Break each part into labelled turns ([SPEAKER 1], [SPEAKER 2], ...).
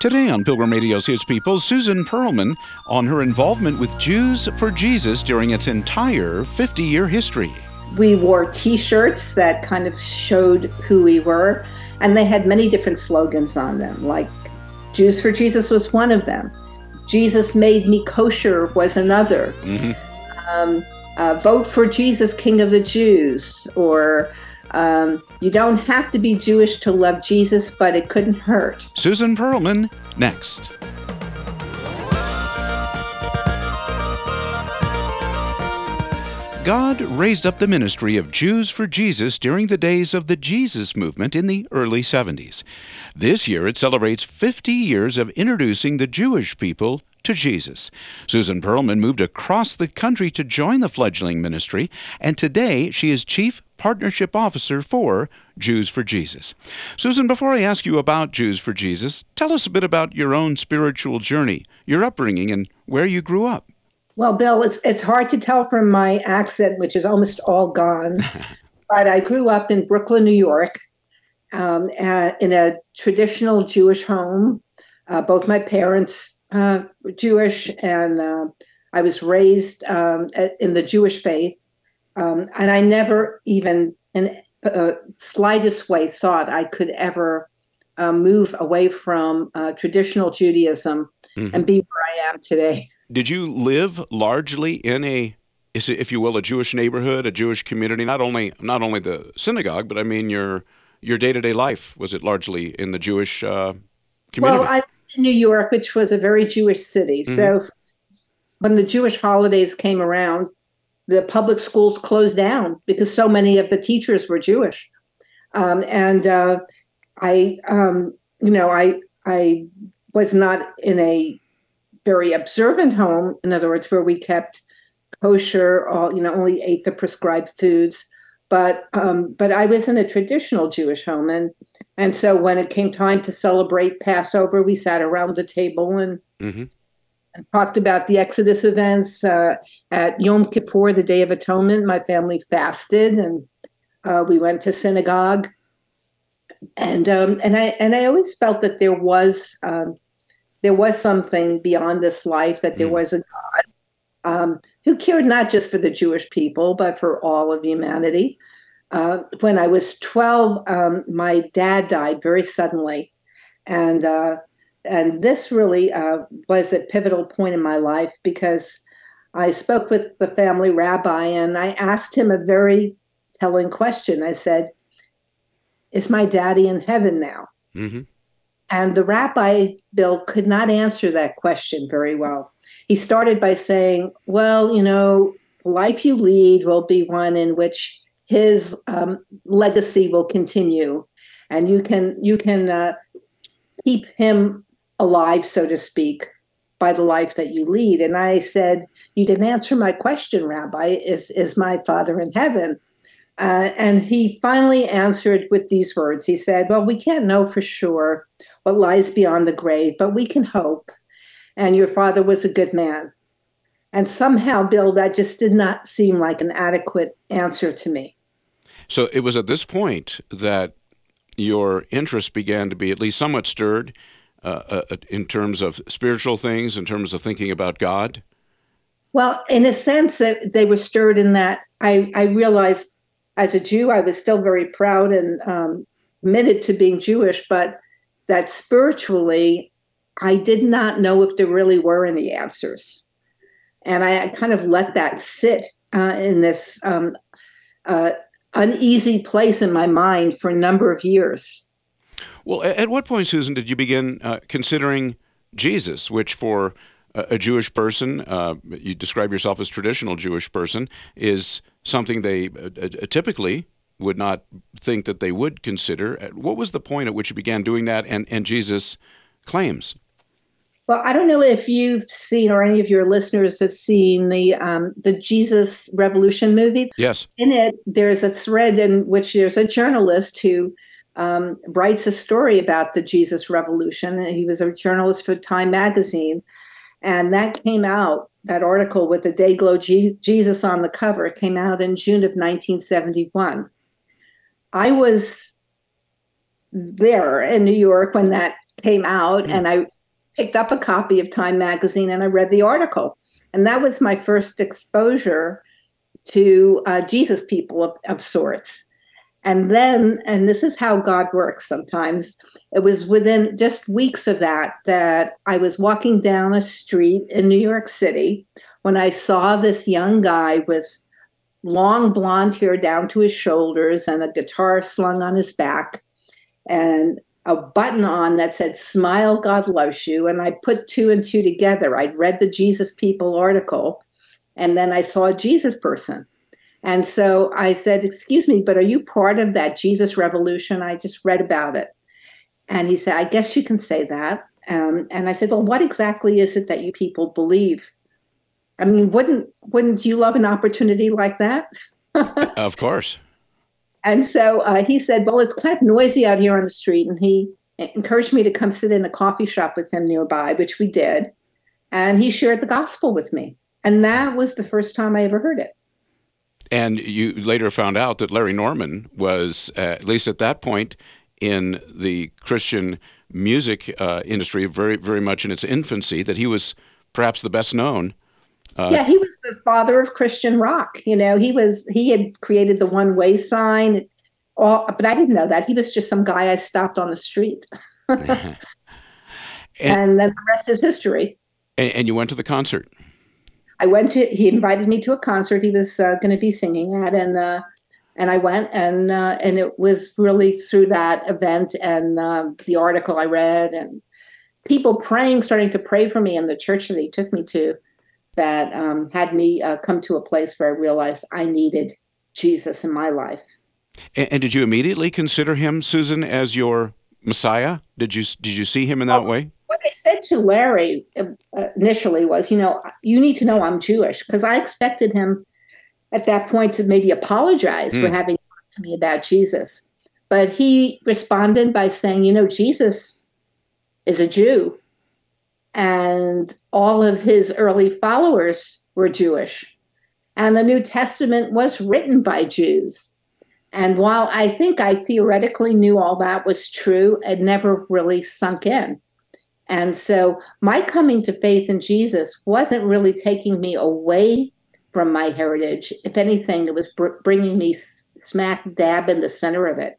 [SPEAKER 1] Today on Pilgrim Radio's His People, Susan Perlman on her involvement with Jews for Jesus during its entire 50 year history.
[SPEAKER 2] We wore t shirts that kind of showed who we were, and they had many different slogans on them, like Jews for Jesus was one of them. Jesus made me kosher was another. Mm-hmm. Um, uh, vote for Jesus, King of the Jews, or um, you don't have to be Jewish to love Jesus, but it couldn't hurt.
[SPEAKER 1] Susan Perlman, next. God raised up the ministry of Jews for Jesus during the days of the Jesus movement in the early 70s. This year it celebrates 50 years of introducing the Jewish people to Jesus. Susan Perlman moved across the country to join the fledgling ministry, and today she is Chief Partnership Officer for Jews for Jesus. Susan, before I ask you about Jews for Jesus, tell us a bit about your own spiritual journey, your upbringing, and where you grew up.
[SPEAKER 2] Well, Bill, it's it's hard to tell from my accent, which is almost all gone. but I grew up in Brooklyn, New York, um, in a traditional Jewish home. Uh, both my parents uh, were Jewish, and uh, I was raised um, in the Jewish faith. Um, and I never even, in the slightest way, thought I could ever uh, move away from uh, traditional Judaism mm-hmm. and be where I am today.
[SPEAKER 1] Did you live largely in a, if you will, a Jewish neighborhood, a Jewish community? Not only not only the synagogue, but I mean your your day to day life. Was it largely in the Jewish uh, community?
[SPEAKER 2] Well, I lived in New York, which was a very Jewish city. Mm-hmm. So when the Jewish holidays came around, the public schools closed down because so many of the teachers were Jewish. Um, and uh, I, um, you know, I I was not in a very observant home, in other words, where we kept kosher, all you know, only ate the prescribed foods. But um, but I was in a traditional Jewish home, and and so when it came time to celebrate Passover, we sat around the table and mm-hmm. and talked about the Exodus events. Uh, at Yom Kippur, the Day of Atonement, my family fasted, and uh, we went to synagogue. And um, and I and I always felt that there was um, there was something beyond this life, that there mm. was a God um, who cared not just for the Jewish people, but for all of humanity. Uh, when I was 12, um, my dad died very suddenly. And, uh, and this really uh, was a pivotal point in my life because I spoke with the family rabbi and I asked him a very telling question. I said, Is my daddy in heaven now? Mm-hmm. And the rabbi, Bill, could not answer that question very well. He started by saying, Well, you know, the life you lead will be one in which his um, legacy will continue, and you can you can uh, keep him alive, so to speak, by the life that you lead. And I said, You didn't answer my question, Rabbi. Is is my father in heaven? Uh, and he finally answered with these words. He said, Well, we can't know for sure what lies beyond the grave, but we can hope. And your father was a good man. And somehow, Bill, that just did not seem like an adequate answer to me.
[SPEAKER 1] So it was at this point that your interest began to be at least somewhat stirred uh, uh, in terms of spiritual things, in terms of thinking about God?
[SPEAKER 2] Well, in a sense, that they were stirred in that I, I realized as a Jew, I was still very proud and um, committed to being Jewish, but that spiritually, I did not know if there really were any answers. And I kind of let that sit uh, in this um, uh, uneasy place in my mind for a number of years.
[SPEAKER 1] Well, at what point, Susan, did you begin uh, considering Jesus, which for a Jewish person, uh, you describe yourself as traditional Jewish person, is something they uh, uh, typically would not think that they would consider. What was the point at which you began doing that and, and Jesus' claims?
[SPEAKER 2] Well, I don't know if you've seen or any of your listeners have seen the um, the Jesus Revolution movie.
[SPEAKER 1] Yes.
[SPEAKER 2] In it, there's a thread in which there's a journalist who um, writes a story about the Jesus Revolution. He was a journalist for Time magazine, and that came out. That article with the Day-Glo G- Jesus on the cover came out in June of 1971. I was there in New York when that came out, mm. and I picked up a copy of Time magazine and I read the article. And that was my first exposure to uh, Jesus people of, of sorts. And then, and this is how God works sometimes, it was within just weeks of that that I was walking down a street in New York City when I saw this young guy with long blonde hair down to his shoulders and a guitar slung on his back and a button on that said smile god loves you. And i put two and two together. I'd read the jesus people article and then i saw a jesus person. And so i said excuse me but are you part of that jesus revolution? I just read about it. And he said i guess you can say that. Um, and i said well what exactly is it that you people believe I mean, wouldn't wouldn't you love an opportunity like that?
[SPEAKER 1] of course.
[SPEAKER 2] And so uh, he said, "Well, it's kind of noisy out here on the street," and he encouraged me to come sit in a coffee shop with him nearby, which we did. And he shared the gospel with me, and that was the first time I ever heard it.
[SPEAKER 1] And you later found out that Larry Norman was, uh, at least at that point, in the Christian music uh, industry, very, very much in its infancy. That he was perhaps the best known
[SPEAKER 2] uh, yeah, he was the father of Christian rock. You know, he was he had created the one way sign. All, but I didn't know that he was just some guy I stopped on the street. and, and, then the rest is history.
[SPEAKER 1] And, and, you went to the concert.
[SPEAKER 2] I went to. He invited me to a concert. He was uh, going to be singing at, and uh, and I went, and uh, and it was really through that event and uh, the article I read, and people praying, starting to pray for me in the church that he took me to that um, had me uh, come to a place where I realized I needed Jesus in my life.
[SPEAKER 1] And, and, did you immediately consider him, Susan, as your Messiah? Did you did you see him in that well, way?
[SPEAKER 2] What I said to Larry uh, initially was, you know, you need to know I'm Jewish because I expected him at that point to maybe apologize mm. for hmm. having talked to me about Jesus, but he responded by saying, you know, Jesus is a Jew and all of his early followers were Jewish. And the New Testament was written by Jews. And while I think I theoretically knew all that was true, it never really sunk in. And so my coming to faith in Jesus wasn't really taking me away from my heritage. If anything, it was br- bringing me smack dab in the center of it.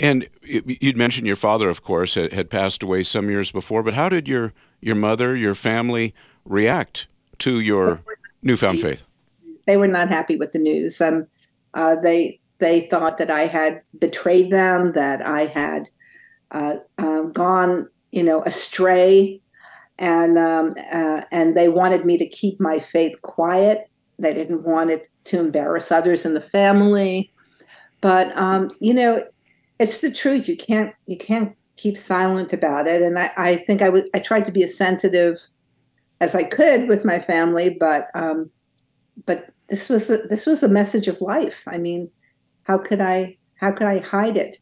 [SPEAKER 1] And you'd mentioned your father, of course, had passed away some years before. But how did your your mother, your family react to your newfound faith?
[SPEAKER 2] They were not happy with the news. Um, uh, they they thought that I had betrayed them, that I had uh, uh, gone, you know, astray, and um, uh, and they wanted me to keep my faith quiet. They didn't want it to embarrass others in the family. But um, you know, it's the truth. You can't you can't keep silent about it. And I, I think I was I tried to be as sensitive as I could with my family, but um, but this was the, this was a message of life. I mean, how could I how could I hide it?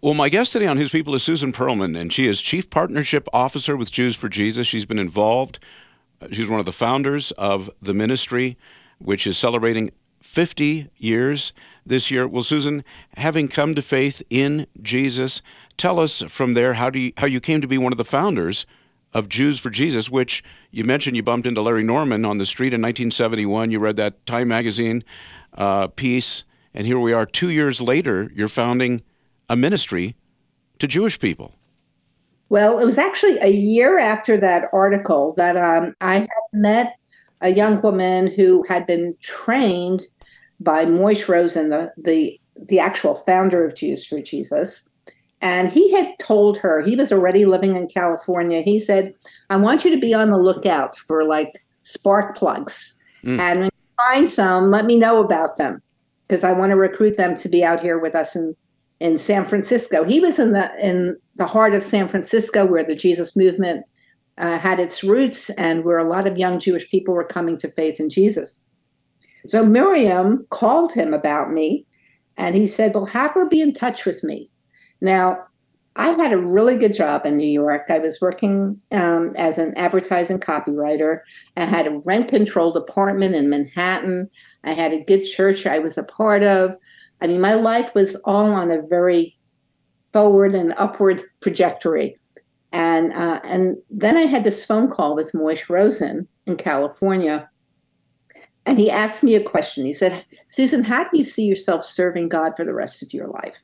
[SPEAKER 1] Well, my guest today on His People is Susan Perlman, and she is Chief Partnership Officer with Jews for Jesus. She's been involved. Uh, she's one of the founders of the ministry, which is celebrating 50 years this year. Well, Susan, having come to faith in Jesus, tell us from there how do you, how you came to be one of the founders of Jews for Jesus, which you mentioned you bumped into Larry Norman on the street in 1971. You read that Time magazine uh, piece, and here we are two years later. You're founding a ministry to Jewish people.
[SPEAKER 2] Well, it was actually a year after that article that um, I had met a young woman who had been trained by Moishe Rosen, the, the, the actual founder of Jews for Jesus. And he had told her, he was already living in California. He said, I want you to be on the lookout for like spark plugs. Mm. And when you find some, let me know about them because I want to recruit them to be out here with us in, in San Francisco. He was in the in the heart of San Francisco where the Jesus movement uh, had its roots and where a lot of young Jewish people were coming to faith in Jesus. So Miriam called him about me and he said, Well, have her be in touch with me. Now, I had a really good job in New York. I was working um, as an advertising copywriter. I had a rent controlled apartment in Manhattan. I had a good church I was a part of. I mean, my life was all on a very forward and upward trajectory. And uh, and then I had this phone call with Moishe Rosen in California, and he asked me a question. He said, "Susan, how do you see yourself serving God for the rest of your life?"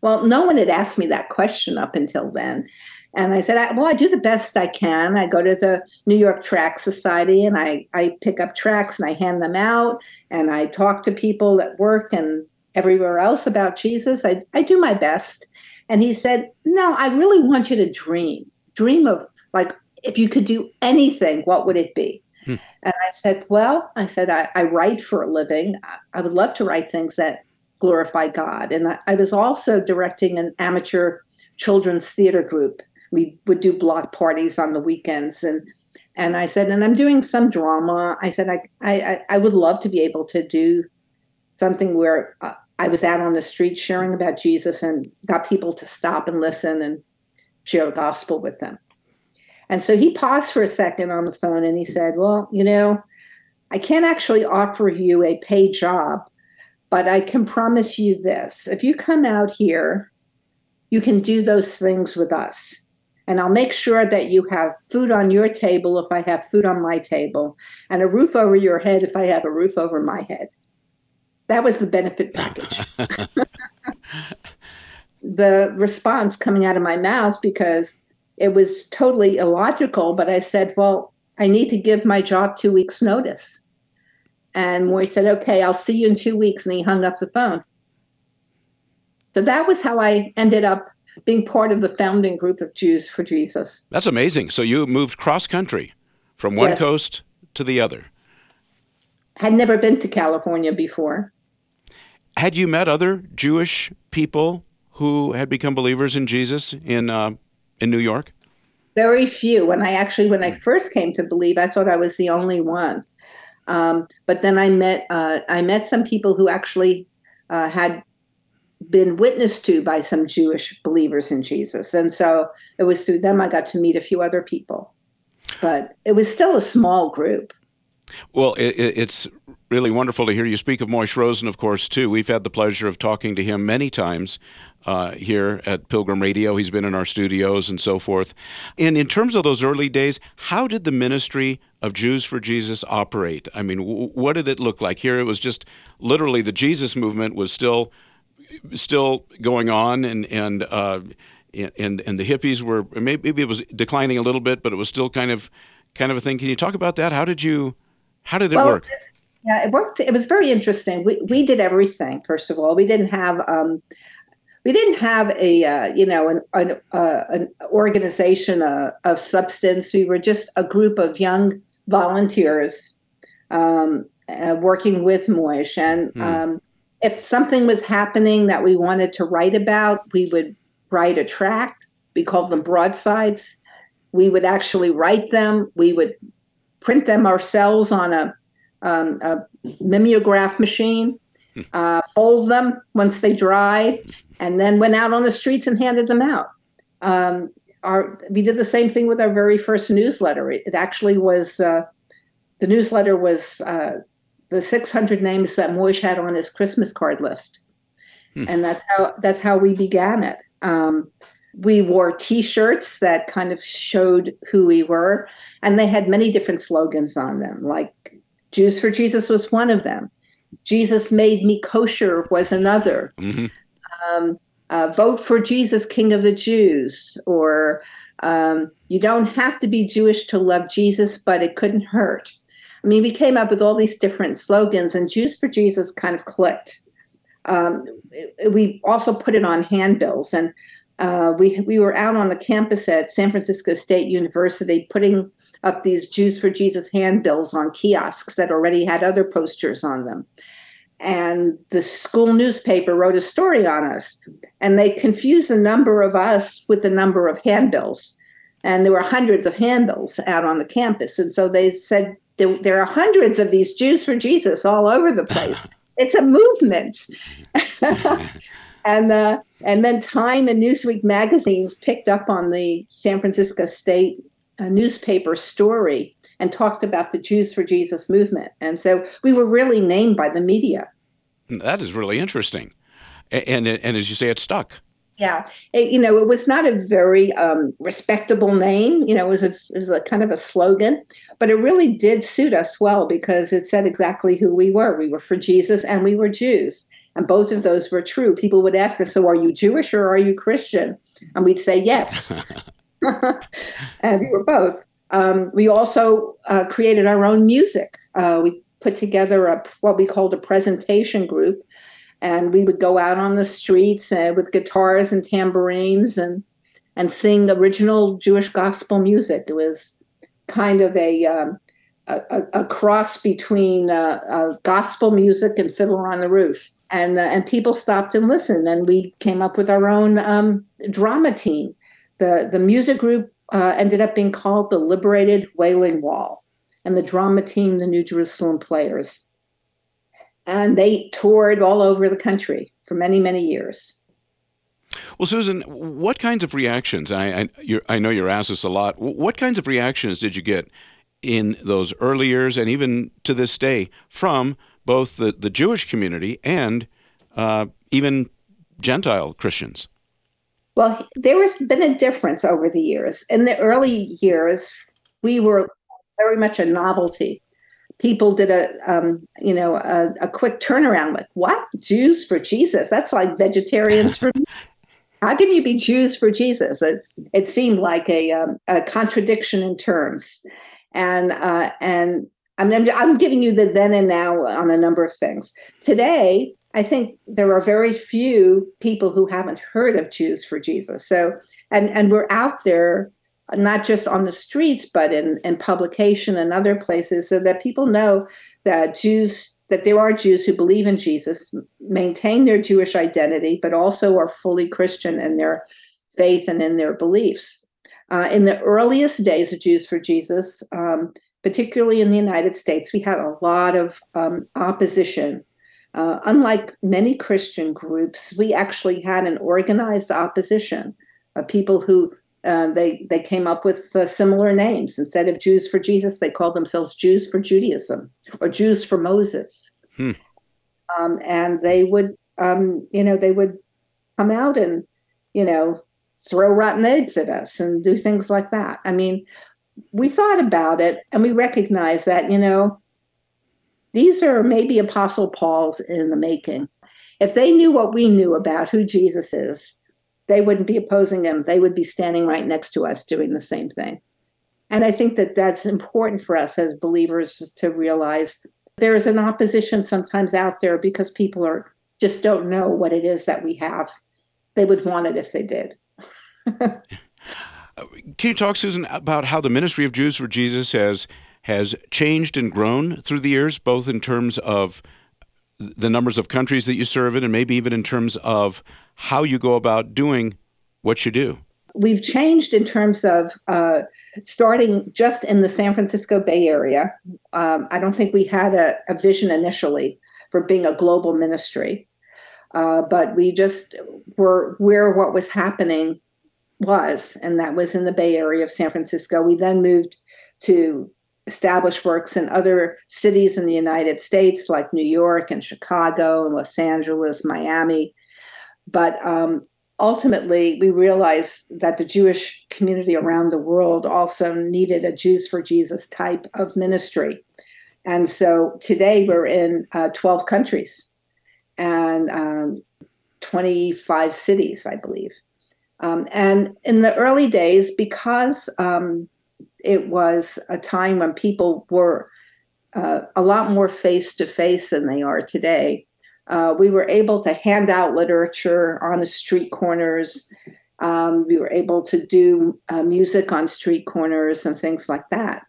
[SPEAKER 2] Well, no one had asked me that question up until then. And I said, well, I do the best I can. I go to the New York Tract Society and I, I pick up tracts and I hand them out and I talk to people at work and everywhere else about Jesus. I, I do my best. And he said, No, I really want you to dream. Dream of like, if you could do anything, what would it be? And I said, Well, I said, I, I, write for a living. I would love to write things that glorify God. And I, I was also directing an amateur children's theater group. We would do block parties on the weekends. And and I said, and I'm doing some drama. I said, I, I, I would love to be able to do something where uh, I was out on the street sharing about Jesus and got people to stop and listen and share the gospel with them. And so he paused for a second on the phone and he said, Well, you know, I can't actually offer you a paid job, but I can promise you this. If you come out here, you can do those things with us. And I'll make sure that you have food on your table if I have food on my table, and a roof over your head if I have a roof over my head. That was the benefit package. the response coming out of my mouth because it was totally illogical, but I said, Well, I need to give my job two weeks' notice. And Moy said, Okay, I'll see you in two weeks. And he hung up the phone. So that was how I ended up being part of the founding group of Jews for Jesus.
[SPEAKER 1] That's amazing. So you moved cross country from one yes. coast to the other.
[SPEAKER 2] Had never been to California before.
[SPEAKER 1] Had you met other Jewish people who had become believers in Jesus in uh, in New York?
[SPEAKER 2] Very few. When I actually, when I first came to believe, I thought I was the only one. Um, but then I met uh, I met some people who actually uh, had been witnessed to by some Jewish believers in Jesus, and so it was through them I got to meet a few other people. But it was still a small group.
[SPEAKER 1] Well, it, it's really wonderful to hear you speak of Moishe Rosen, of course, too. We've had the pleasure of talking to him many times uh, here at Pilgrim Radio. He's been in our studios and so forth. And in terms of those early days, how did the ministry of Jews for Jesus operate? I mean, w- what did it look like? Here it was just literally the Jesus movement was still still going on, and and uh, and and the hippies were maybe it was declining a little bit, but it was still kind of kind of a thing. Can you talk about that? How did you how did it well, work?
[SPEAKER 2] Yeah, it worked. It was very interesting. We we did everything. First of all, we didn't have um, we didn't have a uh, you know an an, uh, an organization uh, of substance. We were just a group of young volunteers um, uh, working with Moishe, and mm. um, if something was happening that we wanted to write about, we would write a tract. We called them broadsides. We would actually write them. We would print them ourselves on a, um, a mimeograph machine, hmm. uh, fold them once they dried, and then went out on the streets and handed them out. Um, our, we did the same thing with our very first newsletter. It, it actually was uh, the newsletter was uh, the 600 names that Moishe had on his Christmas card list, hmm. and that's how that's how we began it. Um, we wore T-shirts that kind of showed who we were, and they had many different slogans on them. Like "Jews for Jesus" was one of them. "Jesus made me kosher" was another. Mm-hmm. Um, uh, "Vote for Jesus, King of the Jews," or um, "You don't have to be Jewish to love Jesus, but it couldn't hurt." I mean, we came up with all these different slogans, and Jews for Jesus kind of clicked. Um, we also put it on handbills, and uh, we we were out on the campus at San Francisco State University putting up these Jews for Jesus handbills on kiosks that already had other posters on them. And the school newspaper wrote a story on us, and they confused the number of us with the number of handbills. And there were hundreds of handbills out on the campus. And so they said there, there are hundreds of these Jews for Jesus all over the place. it's a movement. and uh, and then Time and Newsweek magazines picked up on the San Francisco State uh, newspaper story and talked about the Jews for Jesus movement, and so we were really named by the media.
[SPEAKER 1] That is really interesting, and and, and as you say, it stuck.
[SPEAKER 2] Yeah, it, you know, it was not a very um, respectable name. You know, it was, a, it was a kind of a slogan, but it really did suit us well because it said exactly who we were. We were for Jesus and we were Jews. And both of those were true. People would ask us, So are you Jewish or are you Christian? And we'd say, Yes. and we were both. Um, we also uh, created our own music. Uh, we put together a what we called a presentation group and we would go out on the streets uh, with guitars and tambourines and and sing original Jewish gospel music. It was kind of a um, a, a, cross between uh, uh, gospel music and Fiddler on the Roof, and uh, and people stopped and listened, and we came up with our own um, drama team. the The music group uh, ended up being called the Liberated Wailing Wall, and the drama team, the New Jerusalem Players and they toured all over the country for many, many years.
[SPEAKER 1] Well, Susan, what kinds of reactions? I I, I, know you're asked this a lot. What kinds of reactions did you get in those early years, and even to this day, from both the, the Jewish community and uh, even Gentile Christians?
[SPEAKER 2] Well, there has been a difference over the years. In the early years, we were very much a novelty. People did a um, you know a, a, quick turnaround like what? Jews for jesus? That's like vegetarians for me. How can you be jews for jesus? It, it seemed like a, um, a contradiction in terms. And uh, and I'm, I'm giving you the then and now on a number of things today i think there are very few people who haven't heard of jews for jesus so and and we're out there not just on the streets, but in, in publication and other places, so that people know that Jews, that there are Jews who believe in Jesus, maintain their Jewish identity, but also are fully Christian in their faith and in their beliefs. Uh, in the earliest days of Jews for Jesus, um, particularly in the United States, we had a lot of um, opposition. Uh, unlike many Christian groups, we actually had an organized opposition of people who uh, they they came up with uh, similar names instead of Jews for Jesus. They called themselves Jews for Judaism or Jews for Moses, hmm. um, and they would um, you know they would come out and you know throw rotten eggs at us and do things like that. I mean, we thought about it and we recognized that you know these are maybe Apostle Paul's in the making. If they knew what we knew about who Jesus is, they wouldn't be opposing him. They would be standing right next to us doing the same thing. And I think that that's important for us as believers to realize there is an opposition sometimes out there because people are just don't know what it is that we have. They would want it if they did.
[SPEAKER 1] Can you talk, Susan, about how the ministry of Jews for Jesus has has changed and grown through the years, both in terms of the numbers of countries that you serve in, and maybe even in terms of how you go about doing what you do.
[SPEAKER 2] We've changed in terms of uh, starting just in the San Francisco Bay Area. Um, I don't think we had a, a, vision initially for being a global ministry, uh, but we just were where what was happening was, and that was in the Bay Area of San Francisco. We then moved to establish works in other cities in the United States, like New York and Chicago and Los Angeles, Miami. But um, ultimately, we realized that the Jewish community around the world also needed a Jews for Jesus type of ministry. And so today we're in uh, 12 countries and um, 25 cities, I believe. Um, and in the early days, because um, it was a time when people were uh, a lot more face to face than they are today, uh, we were able to hand out literature on the street corners. Um, we were able to do uh, music on street corners and things like that.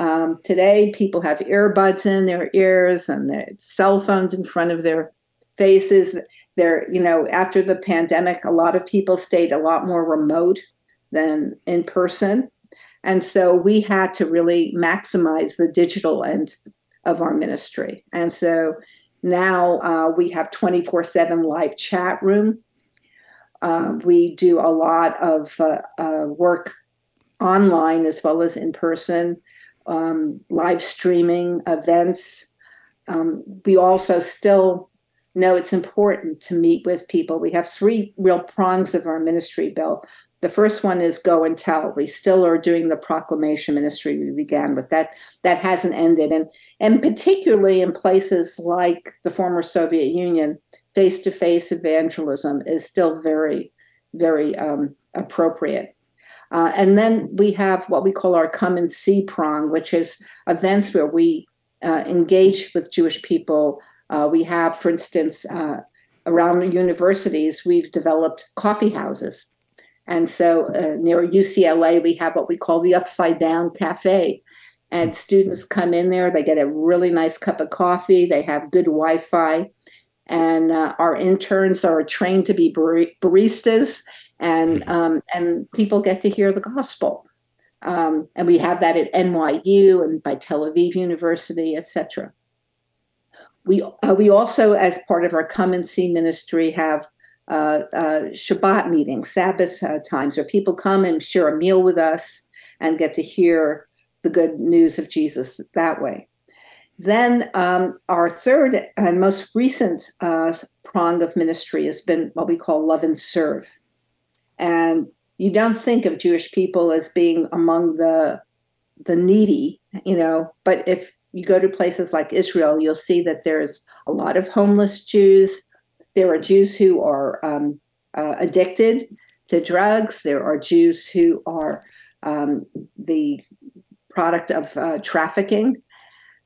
[SPEAKER 2] Um, today, people have earbuds in their ears and their cell phones in front of their faces. They're, you know, after the pandemic, a lot of people stayed a lot more remote than in person. And so we had to really maximize the digital end of our ministry. And so now uh, we have 24 7 live chat room. Uh, we do a lot of uh, uh, work online as well as in person, um, live streaming events. Um, we also still no, it's important to meet with people. We have three real prongs of our ministry, Bill. The first one is go and tell. We still are doing the proclamation ministry we began with. That that hasn't ended. And and particularly in places like the former Soviet Union, face-to-face evangelism is still very, very um, appropriate. Uh, and then we have what we call our come and see prong, which is events where we uh, engage with Jewish people. Uh, we have, for instance, uh, around universities, we've developed coffee houses. And so uh, near UCLA, we have what we call the Upside Down Cafe. And students come in there, they get a really nice cup of coffee, they have good Wi Fi. And uh, our interns are trained to be baristas and mm-hmm. um, and people get to hear the gospel. Um, and we have that at NYU and by Tel Aviv University, etc. We uh, we also, as part of our come and see ministry, have uh, uh, Shabbat meetings, Sabbath uh, times, where people come and share a meal with us and get to hear the good news of Jesus that way. Then um, our third and most recent uh, prong of ministry has been what we call love and serve. And you don't think of Jewish people as being among the the needy, you know, but if you go to places like Israel, you'll see that there's a lot of homeless Jews. There are Jews who are um, uh, addicted to drugs. There are Jews who are um, the product of uh, trafficking.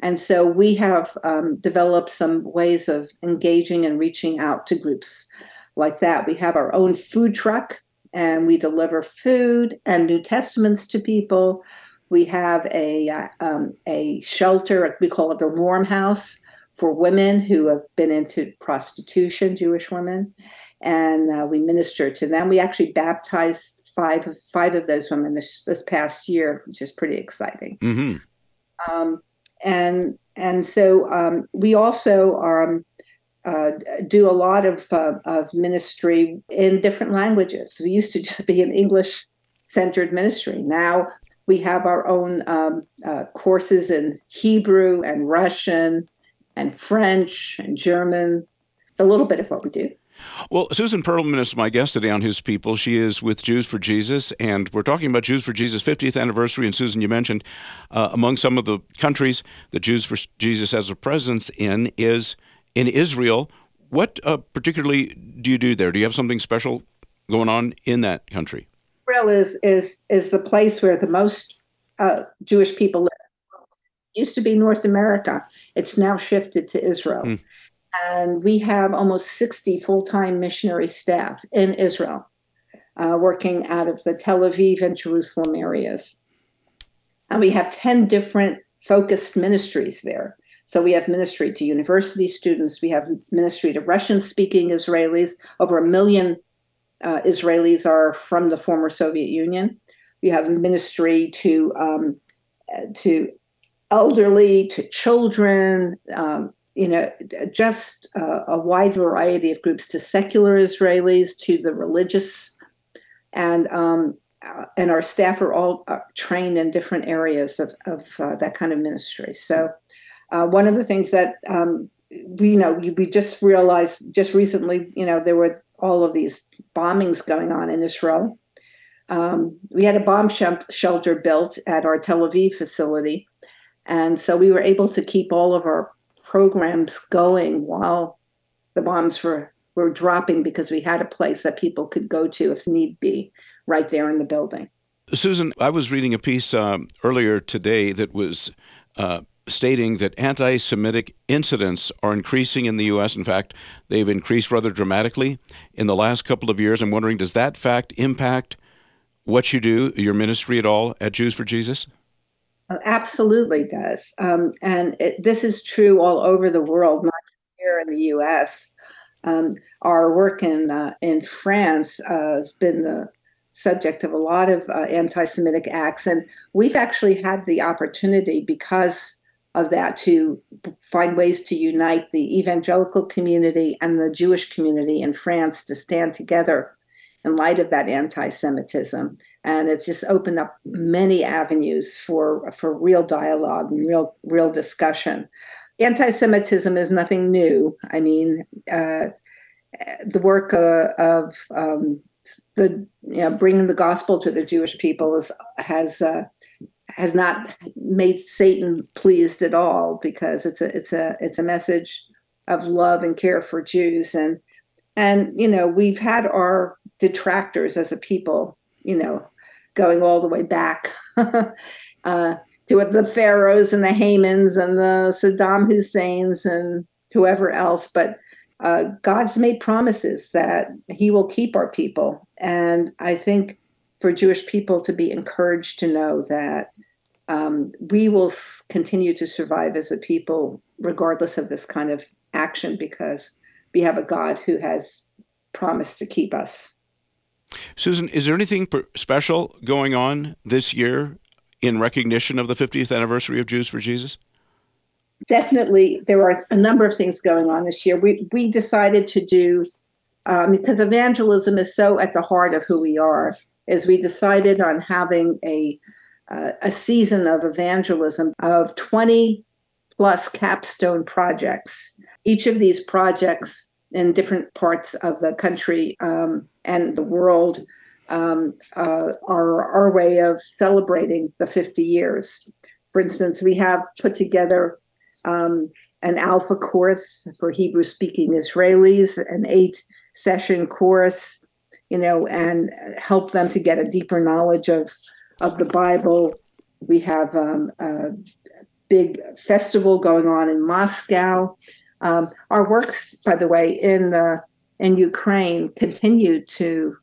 [SPEAKER 2] And so we have um, developed some ways of engaging and reaching out to groups like that. We have our own food truck and we deliver food and New Testaments to people. We have a uh, um, a shelter. We call it a warm house for women who have been into prostitution, Jewish women, and uh, we minister to them. We actually baptized five five of those women this this past year, which is pretty exciting. Mm-hmm. Um, and and so um, we also um, uh, do a lot of, uh, of ministry in different languages. We used to just be an English centered ministry. Now we have our own um, uh, courses in Hebrew and Russian and French and German, a little bit of what we do.
[SPEAKER 1] Well, Susan Perlman is my guest today on His People. She is with Jews for Jesus, and we're talking about Jews for Jesus' 50th anniversary. And Susan, you mentioned uh, among some of the countries that Jews for Jesus has a presence in is in Israel. What uh, particularly do you do there? Do you have something special going on in that country?
[SPEAKER 2] Israel is is is the place where the most uh, Jewish people live. It used to be North America. It's now shifted to Israel. Mm. And we have almost 60 full time missionary staff in Israel uh, working out of the Tel Aviv and Jerusalem areas. And we have 10 different focused ministries there. So we have ministry to university students, we have ministry to Russian speaking Israelis. Over a million uh, Israelis are from the former Soviet Union. We have ministry to um, to elderly, to children, um, you know, just a wide variety of groups, to secular Israelis, to the religious, and um, uh, and our staff are all uh, trained in different areas of, of uh, that kind of ministry. So uh, one of the things that um, you know we just realized just recently, you know, there were all of these bombings going on in Israel. Um, we had a bomb sh- shelter built at our Tel Aviv facility, and so we were able to keep all of our programs going while the bombs were were dropping because we had a place that people could go to if need be right there in the building.
[SPEAKER 1] Susan, I was reading a piece um, earlier today that was uh, stating that anti Semitic incidents are increasing in the U.S. In fact, they've increased rather dramatically in the last couple of years. I'm wondering, does that fact impact what you do, your ministry at all at Jews for Jesus?
[SPEAKER 2] Oh, absolutely does. Um, and it, this is true all over the world, not here in the U.S. Um, our work in uh, in France uh, has been the subject of a lot of uh, anti-Semitic acts, and we've actually had the opportunity because of that to find ways to unite the evangelical community and the Jewish community in France to stand together in light of that anti-Semitism. And it's just opened up many avenues for for real dialogue and real real discussion. anti-Semitism is nothing new. I mean, uh, the work uh, of um, the you know, bringing the gospel to the Jewish people is, has uh, has not made Satan pleased at all because it's a it's a it's a message of love and care for Jews. And and you know we've had our detractors as a people you know going all the way back uh, to the pharaohs and the Hamans and the Saddam Husseins and whoever else. But uh, God's made promises that He will keep our people. And I think for Jewish people to be encouraged to know that um, we will continue to survive as a people regardless of this kind of action because we have a God who has promised to keep us.
[SPEAKER 1] Susan, is there anything special going on this year in recognition of the 50th anniversary of Jews for Jesus?
[SPEAKER 2] Definitely, there are a number of things going on this year. We we decided to do um, because evangelism is so at the heart of who we are. Is we decided on having a uh, a season of evangelism of 20 plus capstone projects. Each of these projects in different parts of the country um, and the world um, uh, are our way of celebrating the 50 years. For instance, we have put together um, an alpha course for Hebrew speaking Israelis, an eight session course, you know, and help them to get a deeper knowledge of of the Bible. We have um, a big festival going on in Moscow. Um, our works, by the way, in uh, in Ukraine continue to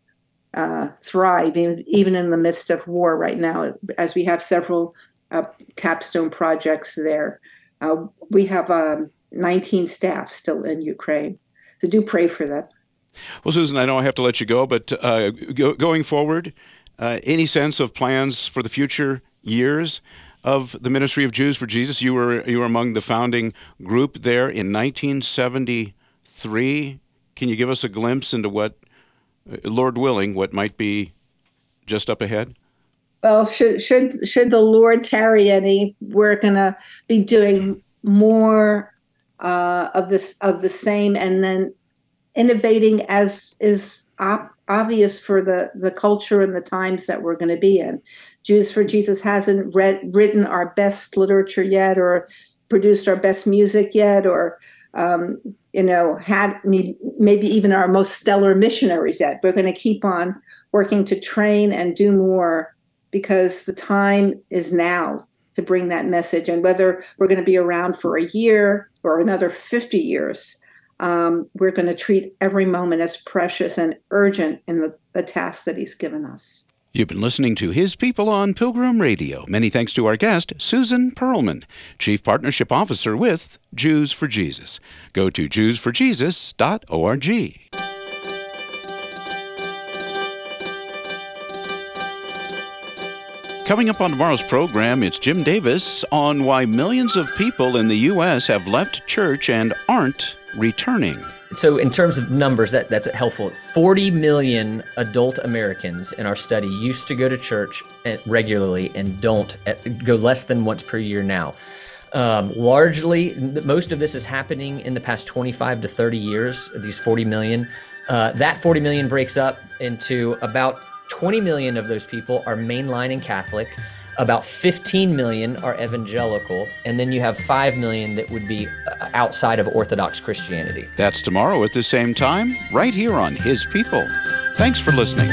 [SPEAKER 2] uh, thrive, even, even in the midst of war right now, as we have several uh, capstone projects there. Uh, we have um, 19 staff still in Ukraine. So do pray for them.
[SPEAKER 1] Well, Susan, I know I have to let you go, but uh, go, going forward, uh, any sense of plans for the future years of the Ministry of Jews for Jesus? You were you were among the founding group there in 1973. Can you give us a glimpse into what, uh, Lord willing, what might be just up ahead?
[SPEAKER 2] Well, should should should the Lord tarry any, we're gonna be doing more uh, of this of the same, and then innovating as is op- obvious for the the culture and the times that we're going to be in. Jews for Jesus hasn't read written our best literature yet, or produced our best music yet, or um, you know had maybe even our most stellar missionaries yet. We're going to keep on working to train and do more because the time is now to bring that message. And whether we're going to be around for a year or another 50 years, um, we're going to treat every moment as precious and urgent in the, the task that He's given us.
[SPEAKER 1] You've been listening to His People on Pilgrim Radio. Many thanks to our guest, Susan Perlman, Chief Partnership Officer with Jews for Jesus. Go to jewsforjesus.org. Coming up on tomorrow's program, it's Jim Davis on why millions of people in the U.S. have left church and aren't returning.
[SPEAKER 3] So, in terms of numbers, that, that's helpful. 40 million adult Americans in our study used to go to church regularly and don't go less than once per year now. Um, largely, most of this is happening in the past 25 to 30 years, these 40 million. Uh, that 40 million breaks up into about 20 million of those people are mainline and Catholic. About 15 million are evangelical, and then you have 5 million that would be uh, outside of Orthodox Christianity.
[SPEAKER 1] That's tomorrow at the same time, right here on His People. Thanks for listening.